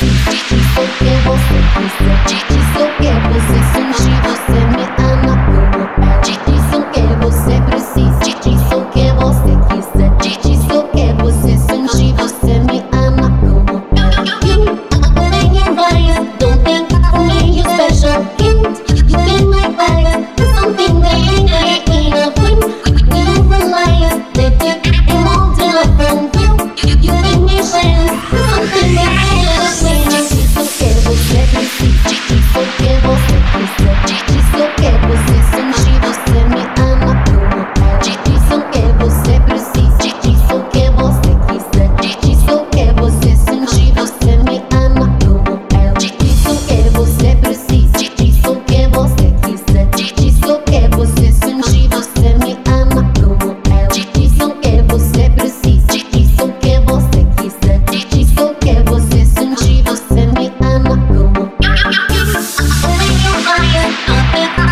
Disse o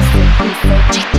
Music, music,